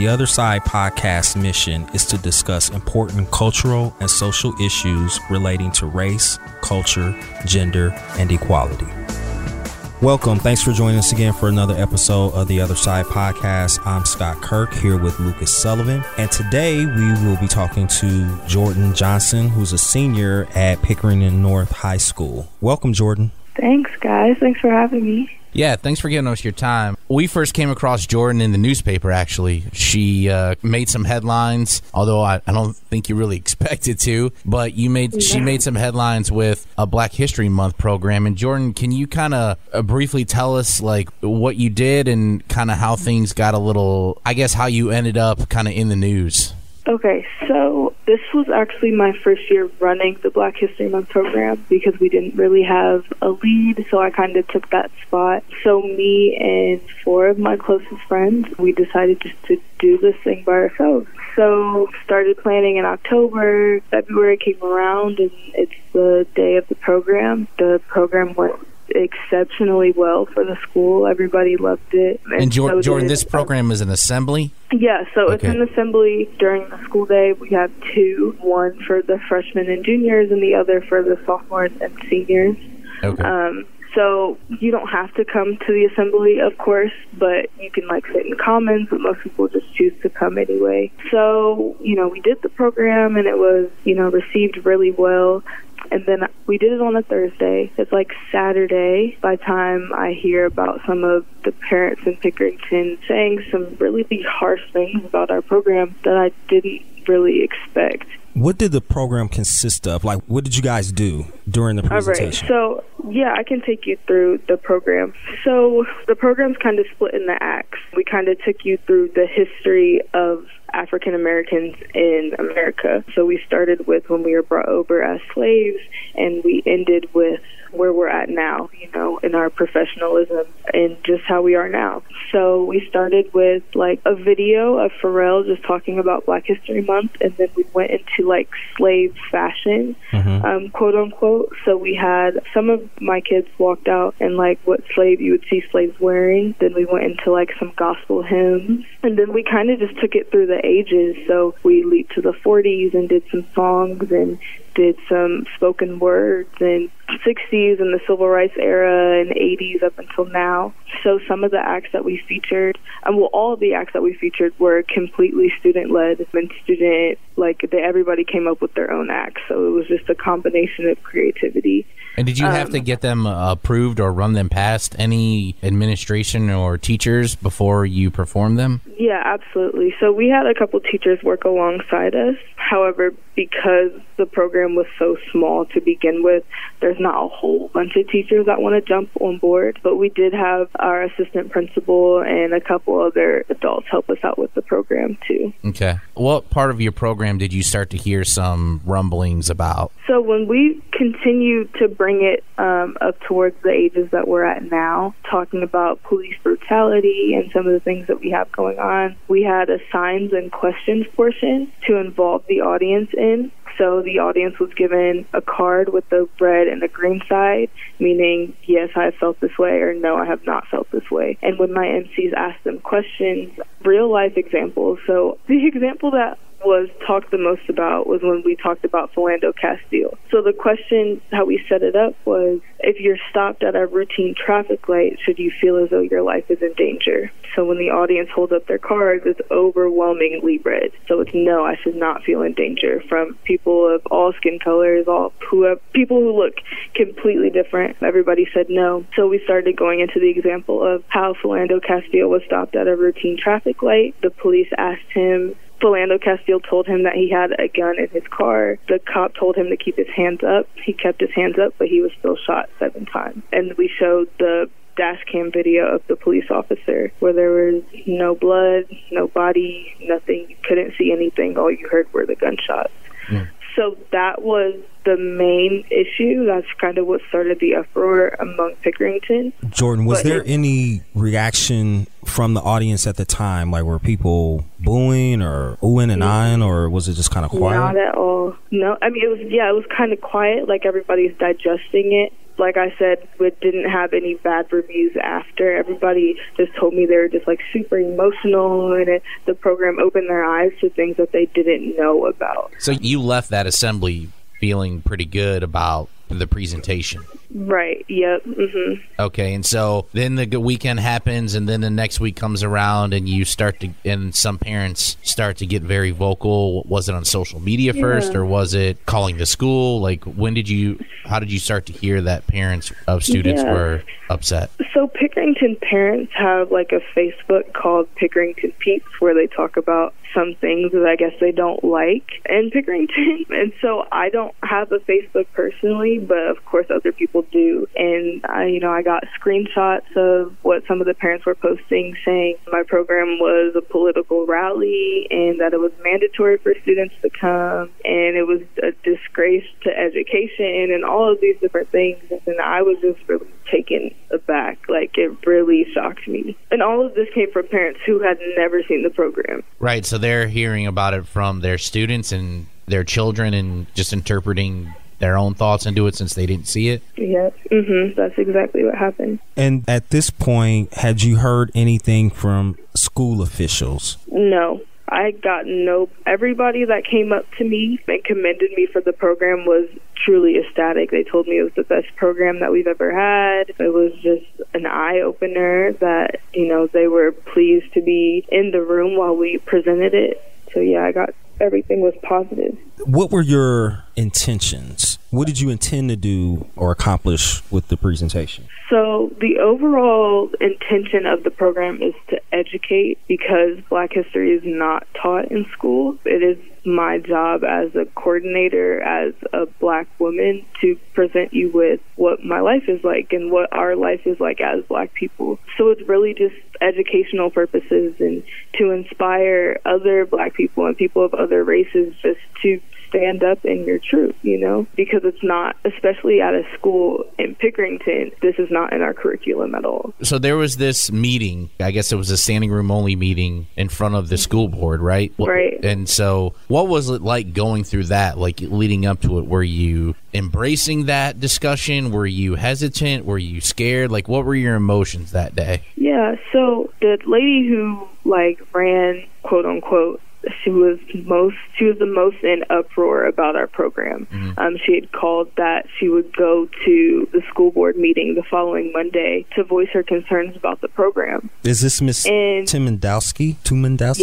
The Other Side podcast mission is to discuss important cultural and social issues relating to race, culture, gender, and equality. Welcome. Thanks for joining us again for another episode of the Other Side Podcast. I'm Scot Kirk here with Lucas Sullivan. And today we will be talking to Jordan Johnson, who's a senior at Pickerington North High School. Welcome, Jordan. Thanks, guys. Thanks for having me. Yeah, thanks for giving us your time. We first came across Jordan in the newspaper, actually. She uh, made some headlines, although I, I, don't think you really expected to, but you made yeah. she made some headlines with a Black History Month program. And Jordan, can you kind of uh, briefly tell us like what you did and kind of how things got a little, I guess, how you ended up kind of in the news? Okay, so this was actually my first year running the Black History Month program because we didn't really have a lead, so I kind of took that spot. So me and four of my closest friends, we decided just to do this thing by ourselves. So started planning in October. February came around, and it's the day of the program. The program went exceptionally well for the school. Everybody loved it. And, and Jordan, so Jordan this program is an assembly? Yeah, so okay. it's an assembly during the school day. We have two, one for the freshmen and juniors and the other for the sophomores and seniors. Okay. Um, so you don't have to come to the assembly, of course, but you can like sit in commons, but most people just choose to come anyway. So, you know, we did the program and it was, you know, received really well and then we did it on a Thursday. It's like Saturday by time I hear about some of the parents in Pickerington saying some really harsh things about our program that I didn't really expect. What did the program consist of? Like, what did you guys do during the presentation? All right. So, yeah, I can take you through the program. So, the program's kind of split in the acts. We kind of took you through the history of African Americans in America. So we started with when we were brought over as slaves, and we ended with where we're at now, you know, in our professionalism and just how we are now. So we started with like a video of Pharrell just talking about Black History Month, and then we went into like slave fashion, mm-hmm. um, quote unquote. So we had some of my kids walked out and like what slave you would see slaves wearing. Then we went into like some gospel hymns, and then we kind of just took it through the ages. So we leaped to the 40s and did some songs and did some spoken words in 60s and the civil rights era and 80s up until now. So some of the acts that we featured, and well, all of the acts that we featured were completely student led and student like they, everybody came up with their own acts. So it was just a combination of creativity. And did you have um, to get them uh, approved or run them past any administration or teachers before you performed them? Yeah, absolutely. So we had a couple teachers work alongside us. However, because the program was so small to begin with, there's not a whole bunch of teachers that want to jump on board. But we did have our assistant principal and a couple other adults help us out with the program too. Okay. What part of your program did you start to hear some rumblings about? So when we continued to bring it um, up towards the ages that we're at now, talking about police brutality and some of the things that we have going on, we had a signs and questions portion to involve the audience in. So the audience was given a card with the red and the green side, meaning yes, I have felt this way or no, I have not felt this way. And when my MCs asked them questions, real life examples. So the example that was talked the most about was when we talked about Philando Castile. So the question, how we set it up was, if you're stopped at a routine traffic light, should you feel as though your life is in danger? So when the audience holds up their cards, it's overwhelmingly red. So it's no, I should not feel in danger from people of all skin colors, all who have people who look completely different. Everybody said no. So we started going into the example of how Philando Castile was stopped at a routine traffic light. The police asked him Philando Castile told him that he had a gun in his car. The cop told him to keep his hands up. He kept his hands up, but he was still shot seven times. And we showed the dash cam video of the police officer where there was no blood, no body, nothing. You couldn't see anything. All you heard were the gunshots. Mm. So that was the main issue. That's kind of what started the uproar among Pickerington. Jordan, was but there any reaction from the audience at the time? Like, were people booing or oohing and mm. eyeing, or was it just kind of quiet? Not at all. No, I mean, it was, yeah, it was kind of quiet, like everybody's digesting it. Like I said, we didn't have any bad reviews after. Everybody just told me they were just like super emotional, and it, the program opened their eyes to things that they didn't know about. So you left that assembly feeling pretty good about the presentation. Right. Yep. hmm Okay, and so then the weekend happens, and then the next week comes around, and you start to, and some parents start to get very vocal. Was it on social media first, Yeah. or was it calling the school? Like, when did you? How did you start to hear that parents of students Yeah. were upset? So Pickerington parents have like a Facebook called Pickerington Peeps where they talk about some things that I guess they don't like in Pickerington. And so I don't have a Facebook personally, but of course other people do. And I, you know, I got screenshots of what some of the parents were posting saying my program was a political rally and that it was mandatory for students to come and it was a disgrace to education and all of these different things. And I was just really taken aback. Like it really shocked me. And all of this came from parents who had never seen the program. Right, so they're hearing about it from their students and their children, and just interpreting their own thoughts into it since they didn't see it. Yes. Mhm. That's exactly what happened. And at this point, had you heard anything from school officials? No. I got no. Everybody that came up to me and commended me for the program was truly ecstatic. They told me it was the best program that we've ever had. It was just an eye opener that, you know, they were pleased to be in the room while we presented it. So, yeah, I got everything was positive. What were your intentions? What did you intend to do or accomplish with the presentation? So, the overall intention of the program is to educate because Black history is not taught in school. It is my job as a coordinator, as a Black woman, to present you with what my life is like and what our life is like as Black people. So, it's really just educational purposes and to inspire other Black people and people of other races just to stand up in your truth, you know, because it's not, especially at a school in Pickerington, this is not in our curriculum at all. So there was this meeting. I guess it was a standing room only meeting in front of the school board, right? Right. And so, what was it like going through that? Like leading up to it, were you embracing that discussion? Were you hesitant? Were you scared? Like, what were your emotions that day? Yeah, so the lady who like ran quote unquote she was most she was the most in uproar about our program. Um, she had called that she would go to the school board meeting the following Monday to voice her concerns about the program. Is this Miss And- Timendowski?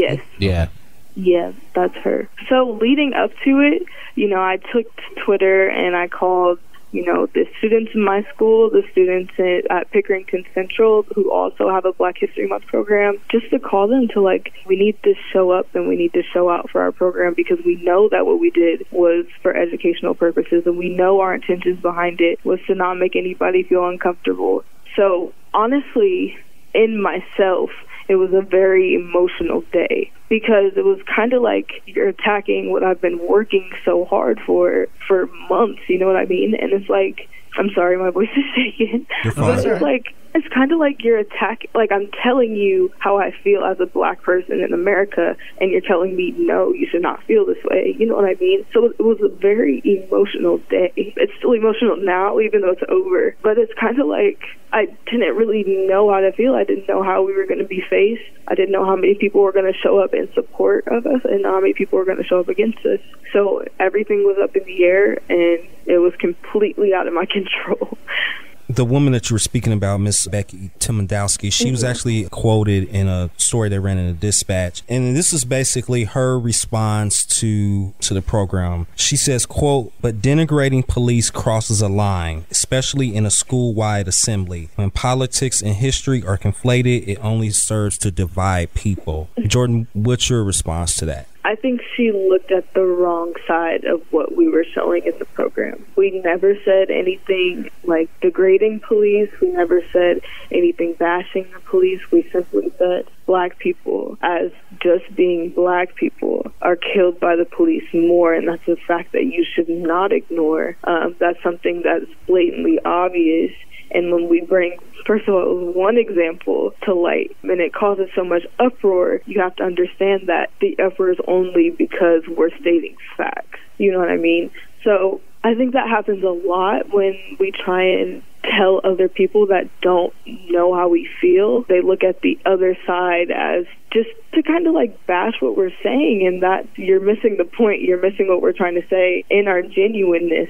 Yes, Yeah. Yes, that's her. So leading up to it, you know, I took to Twitter and I called, you know, the students in my school, the students at, at Pickerington Central who also have a Black History Month program, just to call them to like, we need to show up and we need to show out for our program because we know that what we did was for educational purposes and we know our intentions behind it was to not make anybody feel uncomfortable. So honestly, in myself, it was a very emotional day because it was kind of like you're attacking what I've been working so hard for for months. You know what I mean? And it's like, I'm sorry, my voice is shaking. You're But it's like it's kind of like you're attacking. Like I'm telling you how I feel as a black person in America, and you're telling me no, you should not feel this way. You know what I mean? So it was a very emotional day. It's still emotional now, even though it's over. But it's kind of like I didn't really know how to feel. I didn't know how we were going to be faced. I didn't know how many people were going to show up in support of us and how many people were going to show up against us. So everything was up in the air and it was completely out of my control. The woman that you were speaking about, Miss Becky Timendowski, she was mm-hmm. actually quoted in a story they ran in a dispatch. And this is basically her response to to the program. She says, quote, but denigrating police crosses a line, especially in a school-wide assembly. When politics and history are conflated, it only serves to divide people. Mm-hmm. Jordan, what's your response to that? I think she looked at the wrong side of what we were showing in the program. We never said anything like degrading police. We never said anything bashing the police. We simply said black people, as just being black people, are killed by the police more, and that's a fact that you should not ignore. Um, that's something that's blatantly obvious. And when we bring, first of all, one example to light, and it causes so much uproar, you have to understand that the uproar is only because we're stating facts. You know what I mean? So I think that happens a lot when we try and tell other people that don't know how we feel. They look at the other side as just to kind of like bash what we're saying, and that you're missing the point. You're missing what we're trying to say in our genuineness.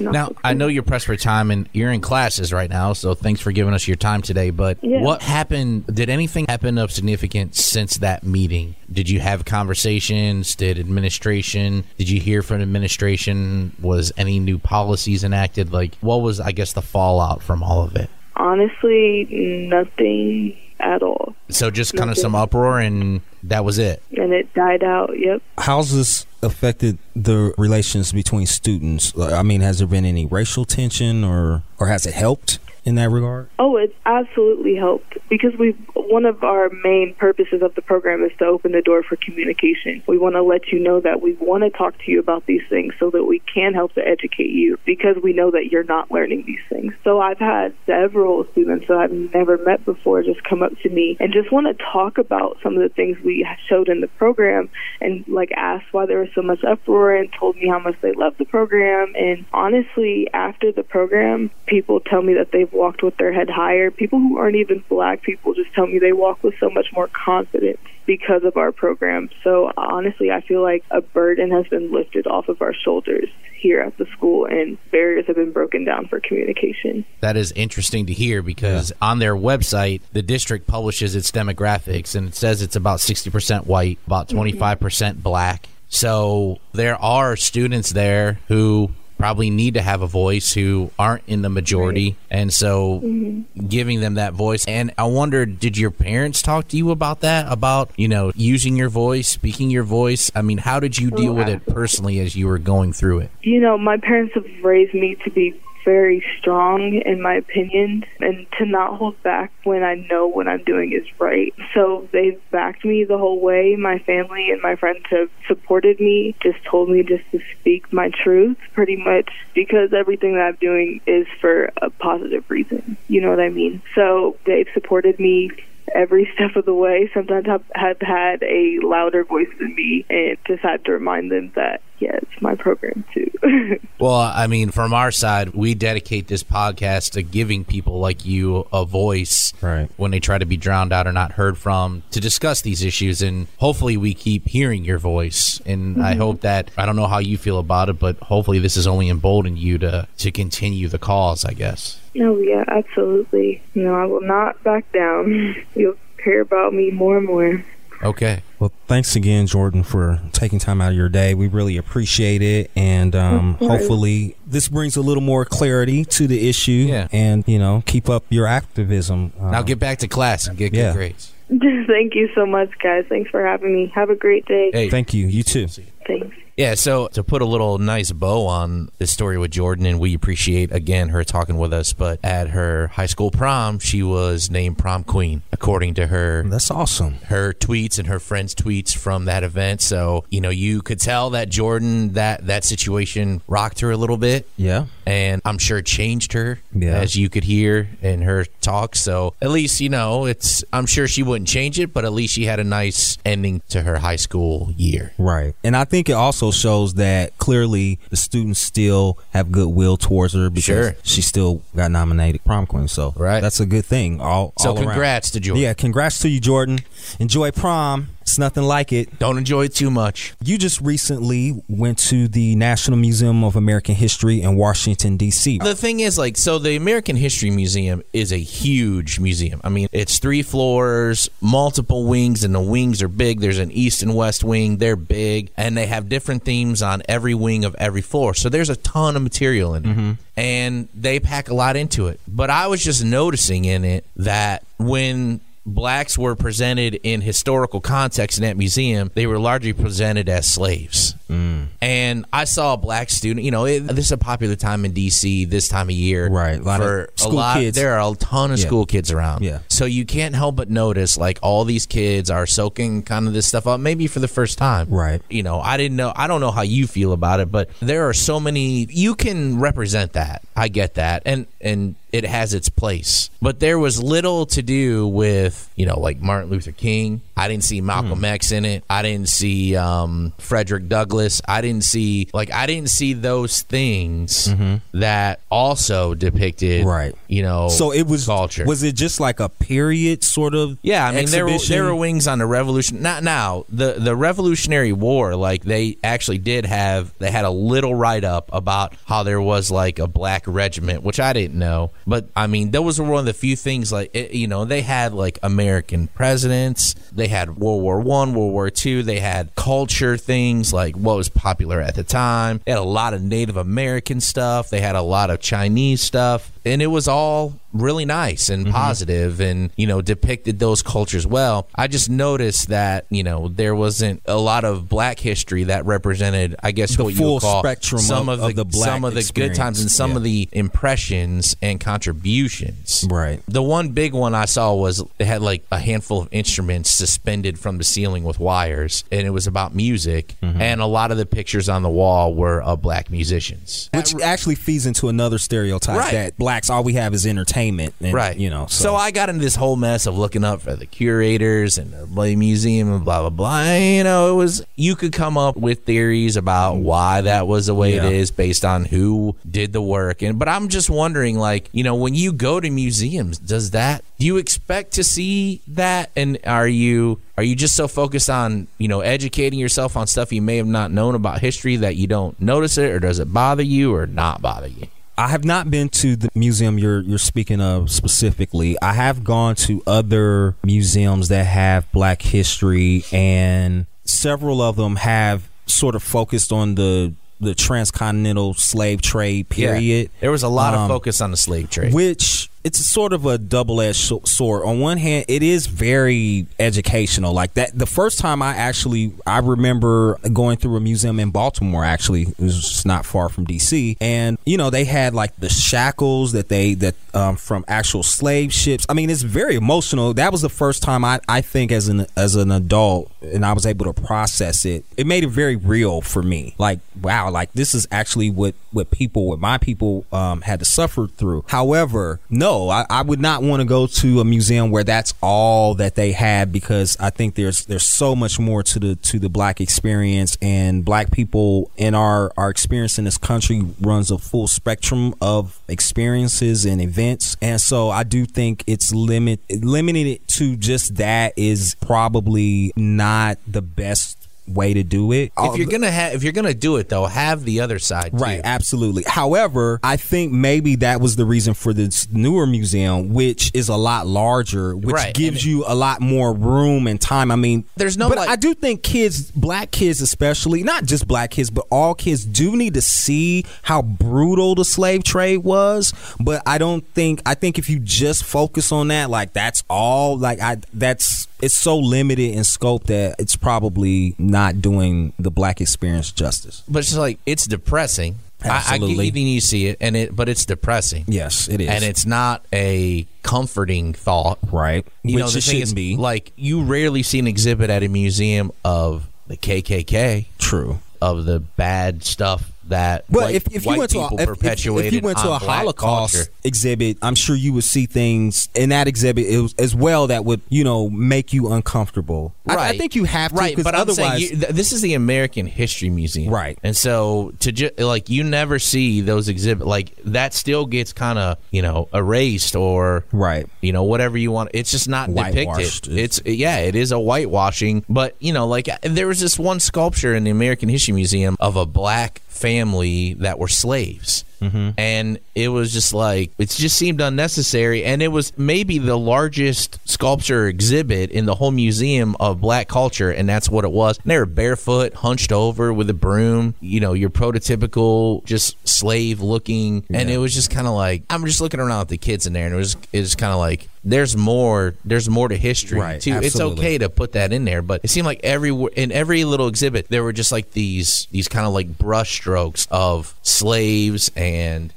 Now, I know you're pressed for time and you're in classes right now, so thanks for giving us your time today. But Yeah. what happened? Did anything happen of significance since that meeting? Did you have conversations? Did administration? Did you hear from administration? Was any new policies enacted? Like, what was, I guess, the fallout from all of it? Honestly, nothing at all. So just kind of some uproar, and that was it. And it died out. Yep. How's this affected the relations between students? I mean, has there been any racial tension, or or has it helped in that regard? Oh, it's absolutely helped because we one of our main purposes of the program is to open the door for communication. We want to let you know that we want to talk to you about these things so that we can help to educate you because we know that you're not learning these things. So I've had several students that I've never met before just come up to me and just want to talk about some of the things we showed in the program and like ask why there was so much uproar and told me how much they loved the program and honestly after the program people tell me that they've walked with their head higher. People who aren't even black people just tell me they walk with so much more confidence because of our program. So honestly, I feel like a burden has been lifted off of our shoulders here at the school and barriers have been broken down for communication. That is interesting to hear because on their website, the district publishes its demographics and it says it's about 60% white, about mm-hmm. 25% black. So there are students there who probably need to have a voice who aren't in the majority. And so mm-hmm. giving them that voice. And i wonder did your parents talk to you about that? About you know using your voice speaking your voice? I mean how did you deal oh, with it personally as you were going through it? You know, my parents have raised me to be very strong in my opinion and to not hold back when I know what I'm doing is right. So they've backed me the whole way. My family and my friends have supported me, just told me just to speak my truth pretty much because everything that I'm doing is for a positive reason. You know what I mean? So they've supported me every step of the way. Sometimes I've, have had a louder voice than me and just had to remind them that, yeah, it's my program too. Well, I mean, from our side, we dedicate this podcast to giving people like you a voice Right. when they try to be drowned out or not heard from to discuss these issues. And hopefully, we keep hearing your voice. And I mm-hmm. hope that I don't know how you feel about it, but hopefully, this has only emboldened you to to continue the cause. I guess. Oh yeah, absolutely. No, I will not back down. You'll hear about me more and more. Okay. Well, thanks again, Jordan, for taking time out of your day. We really appreciate it, and um, hopefully, this brings a little more clarity to the issue. Yeah. and you know, keep up your activism. Um, Now get back to class and get Yeah. good grades. Thank you so much, guys. Thanks for having me. Have a great day. Hey. Thank you. You too. Thanks. Yeah, so to put a little nice bow on this story with Jordan, and we appreciate again her talking with us, but at her high school prom, she was named prom queen, according to her That's awesome. her tweets and her friends' tweets from that event. So, you know, you could tell that Jordan that that situation rocked her a little bit. Yeah. And I'm sure it changed her, Yeah. as you could hear in her talk. So at least you know it's. I'm sure she wouldn't change it, but at least she had a nice ending to her high school year. Right. And I think it also shows that clearly the students still have goodwill towards her because Sure. she still got nominated prom queen. So Right. that's a good thing. All, So all around. congrats to Jordan. Yeah, congrats to you, Jordan. Enjoy prom. It's nothing like it. Don't enjoy it too much. You just recently went to the National Museum of American History in Washington, D.C. The thing is, like, so the American History Museum is a huge museum. I mean, it's three floors, multiple wings, and the wings are big. There's an east and west wing, they're big, and they have different themes on every wing of every floor. So there's a ton of material in it. Mm-hmm. And they pack a lot into it. But I was just noticing in it that when blacks were presented in historical context in that museum, they were largely presented as slaves. Mm. And I saw a black student. You know, it, this is a popular time in D.C. this time of year, Right, a lot of for school a lot, kids. There are a ton of Yeah. school kids around. Yeah. So you can't help but notice, like all these kids are soaking kind of this stuff up, maybe for the first time. Right. You know, I didn't know. I don't know how you feel about it, but there are so many. You can represent that. I get that, and and it has its place. But there was little to do with, you know, like Martin Luther King. I didn't see Malcolm X in it. I didn't see um, Frederick Douglass. I didn't see, like, I didn't see those things that also depicted, Right. you know, So it was culture. Was it just like a period sort of? Yeah, I mean there were, there were wings on the revolution. Not now the the Revolutionary War. Like they actually did have they had a little write up about how there was like a black regiment, which I didn't know. But I mean those were one of the few things like it, you know they had like American presidents. They had World War One, World War Two. They had culture things like what was popular at the time. They had a lot of Native American stuff. They had a lot of Chinese stuff, and it was all really nice and mm-hmm. positive and you know depicted those cultures well i just noticed that you know there wasn't a lot of black history that represented i guess The what you full would call spectrum some of- of, of the, the black some of the good times and some experience. of the impressions and contributions Right. the one big one I saw was it had like a handful of instruments suspended from the ceiling with wires, and it was about music. Mm-hmm. And a lot of the pictures on the wall were of black musicians. Which actually feeds into another stereotype Right. that blacks all we have is entertainment, and, right You know, so. i got into this whole mess of looking up for the curators and the museum and blah blah blah you know it was you could come up with theories about why that was the way Yeah. it is based on who did the work and but i'm just wondering like you know when you go to museums does that do you expect to see that and are you are you just so focused on you know educating yourself on stuff you may have not known about history that you don't notice it or does it bother you or not bother you I have not been to the museum you're you're speaking of specifically. I have gone to other museums that have black history and several of them have sort of focused on the the transcontinental slave trade period. Yeah. There was a lot of Um, focus on the slave trade. which it's sort of a double-edged sword. On one hand it is very educational. Like that the first time i actually i remember going through a museum in baltimore actually it was just not far from dc and you know they had like the shackles that they that um, from actual slave ships. I mean it's very emotional. That was the first time i i think as an as an adult and i was able to process it it made it very real for me. Like wow like this is actually what what people what my people um had to suffer through. However no I, I would not want to go to a museum where that's all that they had because i think there's there's so much more to the to the black experience and black people in our our experience in this country runs a full spectrum of experiences and events. And so i do think it's limit limiting it to just that is probably not the best way to do it if you're gonna have, if you're gonna do it though, have the other side. Right, too. absolutely. However, I think maybe that was the reason for this newer museum, which is a lot larger, which Right, gives and you a lot more room and time. I mean, There's no, But like- I do think kids, black kids especially, not just black kids, but all kids do need to see how brutal the slave trade was. But I don't think I think if you just focus on that, like that's all. Like I, that's it's so limited in scope that it's probably not doing the black experience justice. But it's like it's depressing. I, I Absolutely. get you need to see it, and it, but it's depressing. Yes, it is. and it's not a comforting thought. right, You which know, the it thing is, be. like you rarely see an exhibit at a museum of the KKK, True. of the bad stuff that But white, if, if you went to a, if, if, if you went to a Holocaust culture. exhibit, I'm sure you would see things in that exhibit as- well that would you know make you uncomfortable. I- I, think you have to, right? But otherwise, you, th- this is the American History Museum, Right. And so to just like you never see those exhibit like that still gets kind of you know erased or right. you know whatever you want. It's just not depicted. It's yeah, it is a whitewashing. But you know, like uh, there was this one sculpture in the American History Museum of a black family that were slaves. Mm-hmm. And it was just like it just seemed unnecessary, and it was maybe the largest sculpture exhibit in the whole museum of black culture, and that's what it was. And they were barefoot, hunched over with a broom, you know, your prototypical just slave looking, and it was just kind of like I'm just looking around at the kids in there, and it was it was kind of like there's more there's more to history Right, too. It's okay to put that in there, but it seemed like every in every little exhibit there were just like these these kind of like brush strokes of slaves and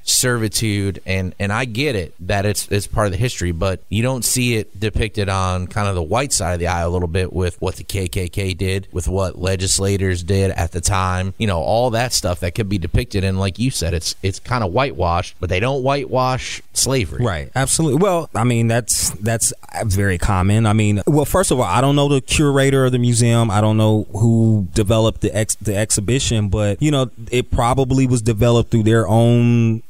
servitude and and I get it that it's it's part of the history, but you don't see it depicted on kind of the white side of the aisle a little bit with what the KKK did, with what legislators did at the time, you know, all that stuff that could be depicted and like you said it's it's kind of whitewashed, but they don't whitewash slavery. Right, absolutely. Well, I mean that's that's very common. I mean, well, first of all, I don't know the curator of the museum. I don't know who developed the ex- the exhibition, but you know, it probably was developed through their own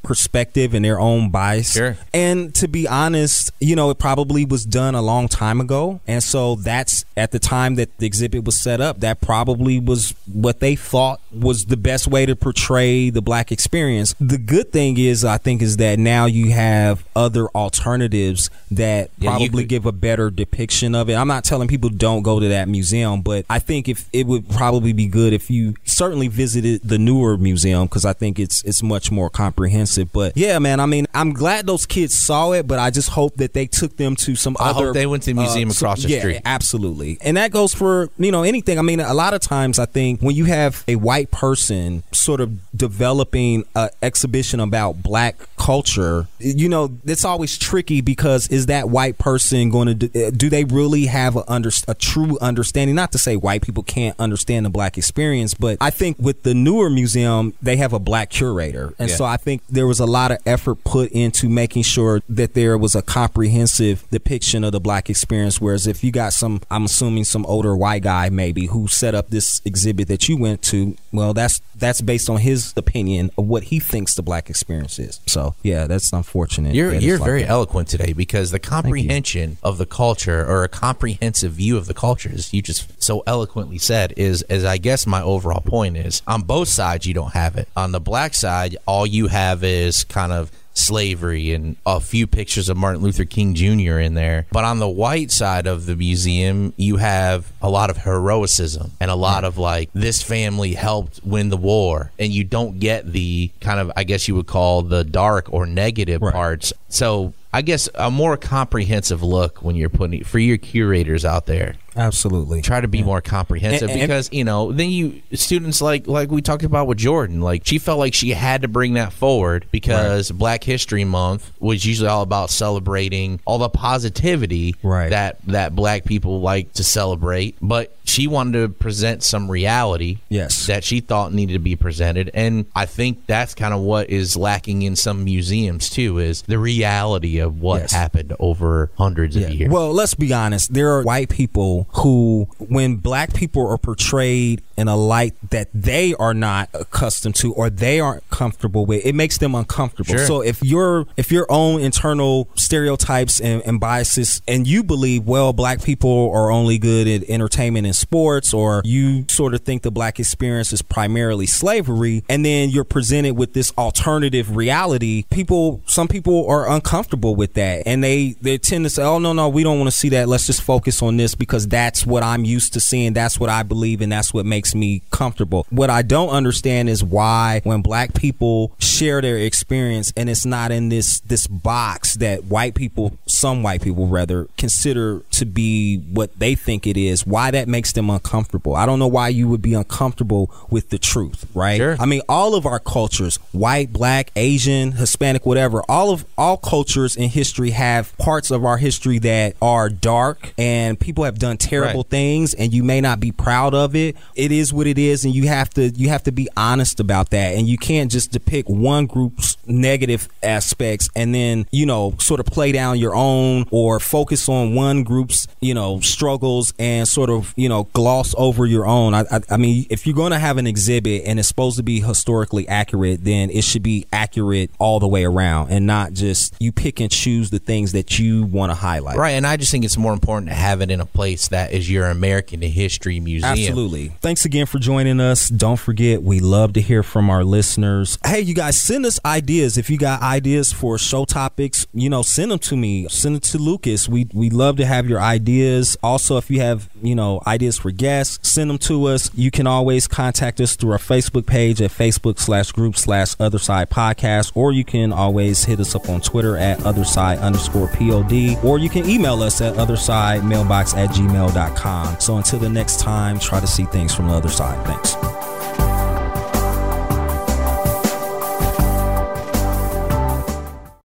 perspective and their own bias. Sure. And to be honest, you know, it probably was done a long time ago, and so that's at the time that the exhibit was set up. That probably was what they thought was the best way to portray the black experience. The good thing is, I think, is that now you have other alternatives that Yeah, probably give a better depiction of it. I'm not telling people don't go to that museum, but I think if it would probably be good if you certainly visited the newer museum because I think it's it's much more comprehensive. But yeah, man, I mean, I'm glad those kids saw it, but I just hope that they took them to some I other. hope they went to the museum uh, across the yeah, street. Absolutely. And that goes for, you know, anything. I mean, a lot of times I think when you have a white person sort of developing an exhibition about black culture, you know, it's always tricky because is that white person going to do, do they really have a, under, a true understanding? Not to say white people can't understand the black experience, but I think with the newer museum, they have a black curator. And Yeah. so I think there was a lot of effort put into making sure that there was a comprehensive depiction of the black experience. Whereas if you got some, I'm assuming some older white guy maybe who set up this exhibit that you went to, well, that's that's based on his opinion of what he thinks the black experience is. So yeah, that's unfortunate. You're that you're like very that. eloquent today because the comprehension of the culture or a comprehensive view of the culture, as you just so eloquently said, is as I guess my overall point is on both sides you don't have it. On the black side, all you have is kind of slavery and a few pictures of Martin Luther King Jr. in there. But on the white side of the museum, you have a lot of heroism and a lot of like this family helped win the war. And you don't get the kind of, I guess you would call the dark or negative Right. parts. So I guess a more comprehensive look when you're putting for your curators out there. Absolutely. Try to be more comprehensive And- and- because you know then you students like like we talked about with Jordan like she felt like she had to bring that forward because Black History Month was usually all about celebrating all the positivity Right. that that black people like to celebrate but she wanted to present some reality Yes. that she thought needed to be presented and I think that's kind of what is lacking in some museums too is the reality of what Yes. happened over hundreds of years Well, let's be honest. There are white people who, when black people are portrayed in a light that they are not accustomed to or they aren't comfortable with, it makes them uncomfortable. Sure. So if your if your own internal stereotypes and, and biases, and you believe, well, black people are only good at entertainment and sports, or you sort of think the black experience is primarily slavery, and then you're presented with this alternative reality, people, some people are uncomfortable with that, and they they tend to say, oh no no, we don't want to see that. Let's just focus on this because that's what I'm used to seeing. That's what I believe, and that's what makes me comfortable. What I don't understand is why when black people share their experience and it's not in this this box that white people, some white people rather, consider to be what they think it is, why that makes them uncomfortable. I don't know why you would be uncomfortable with the truth, right? Sure. I mean, all of our cultures, white, black, Asian, Hispanic, whatever, all of all cultures in history have parts of our history that are dark and people have done terrible Right. things and you may not be proud of it. It is what it is and you have to you have to be honest about that and you can't just depict one group's negative aspects and then, you know, sort of play down your own or focus on one group's, you know, struggles and sort of, you know, gloss over your own. I, I, I mean, if you're going to have an exhibit and it's supposed to be historically accurate, then it should be accurate all the way around and not just you pick and choose the things that you want to highlight. Right, and I just think it's more important to have it in a place that is your American History Museum. Absolutely. Thanks again for joining us. Don't forget, we love to hear from our listeners. Hey, you guys, send us ideas. If you got ideas for show topics, you know, send them to me. Send it to Lucas. We we love to have your ideas. Also, if you have you know ideas for guests, send them to us. You can always contact us through our Facebook page at Facebook slash group slash Other Side Podcast, or you can always hit us up on Twitter at Other Side underscore pod, or you can email us at Other Side Mailbox at gmail.com. So until the next time, try to see things from the other side. Thanks.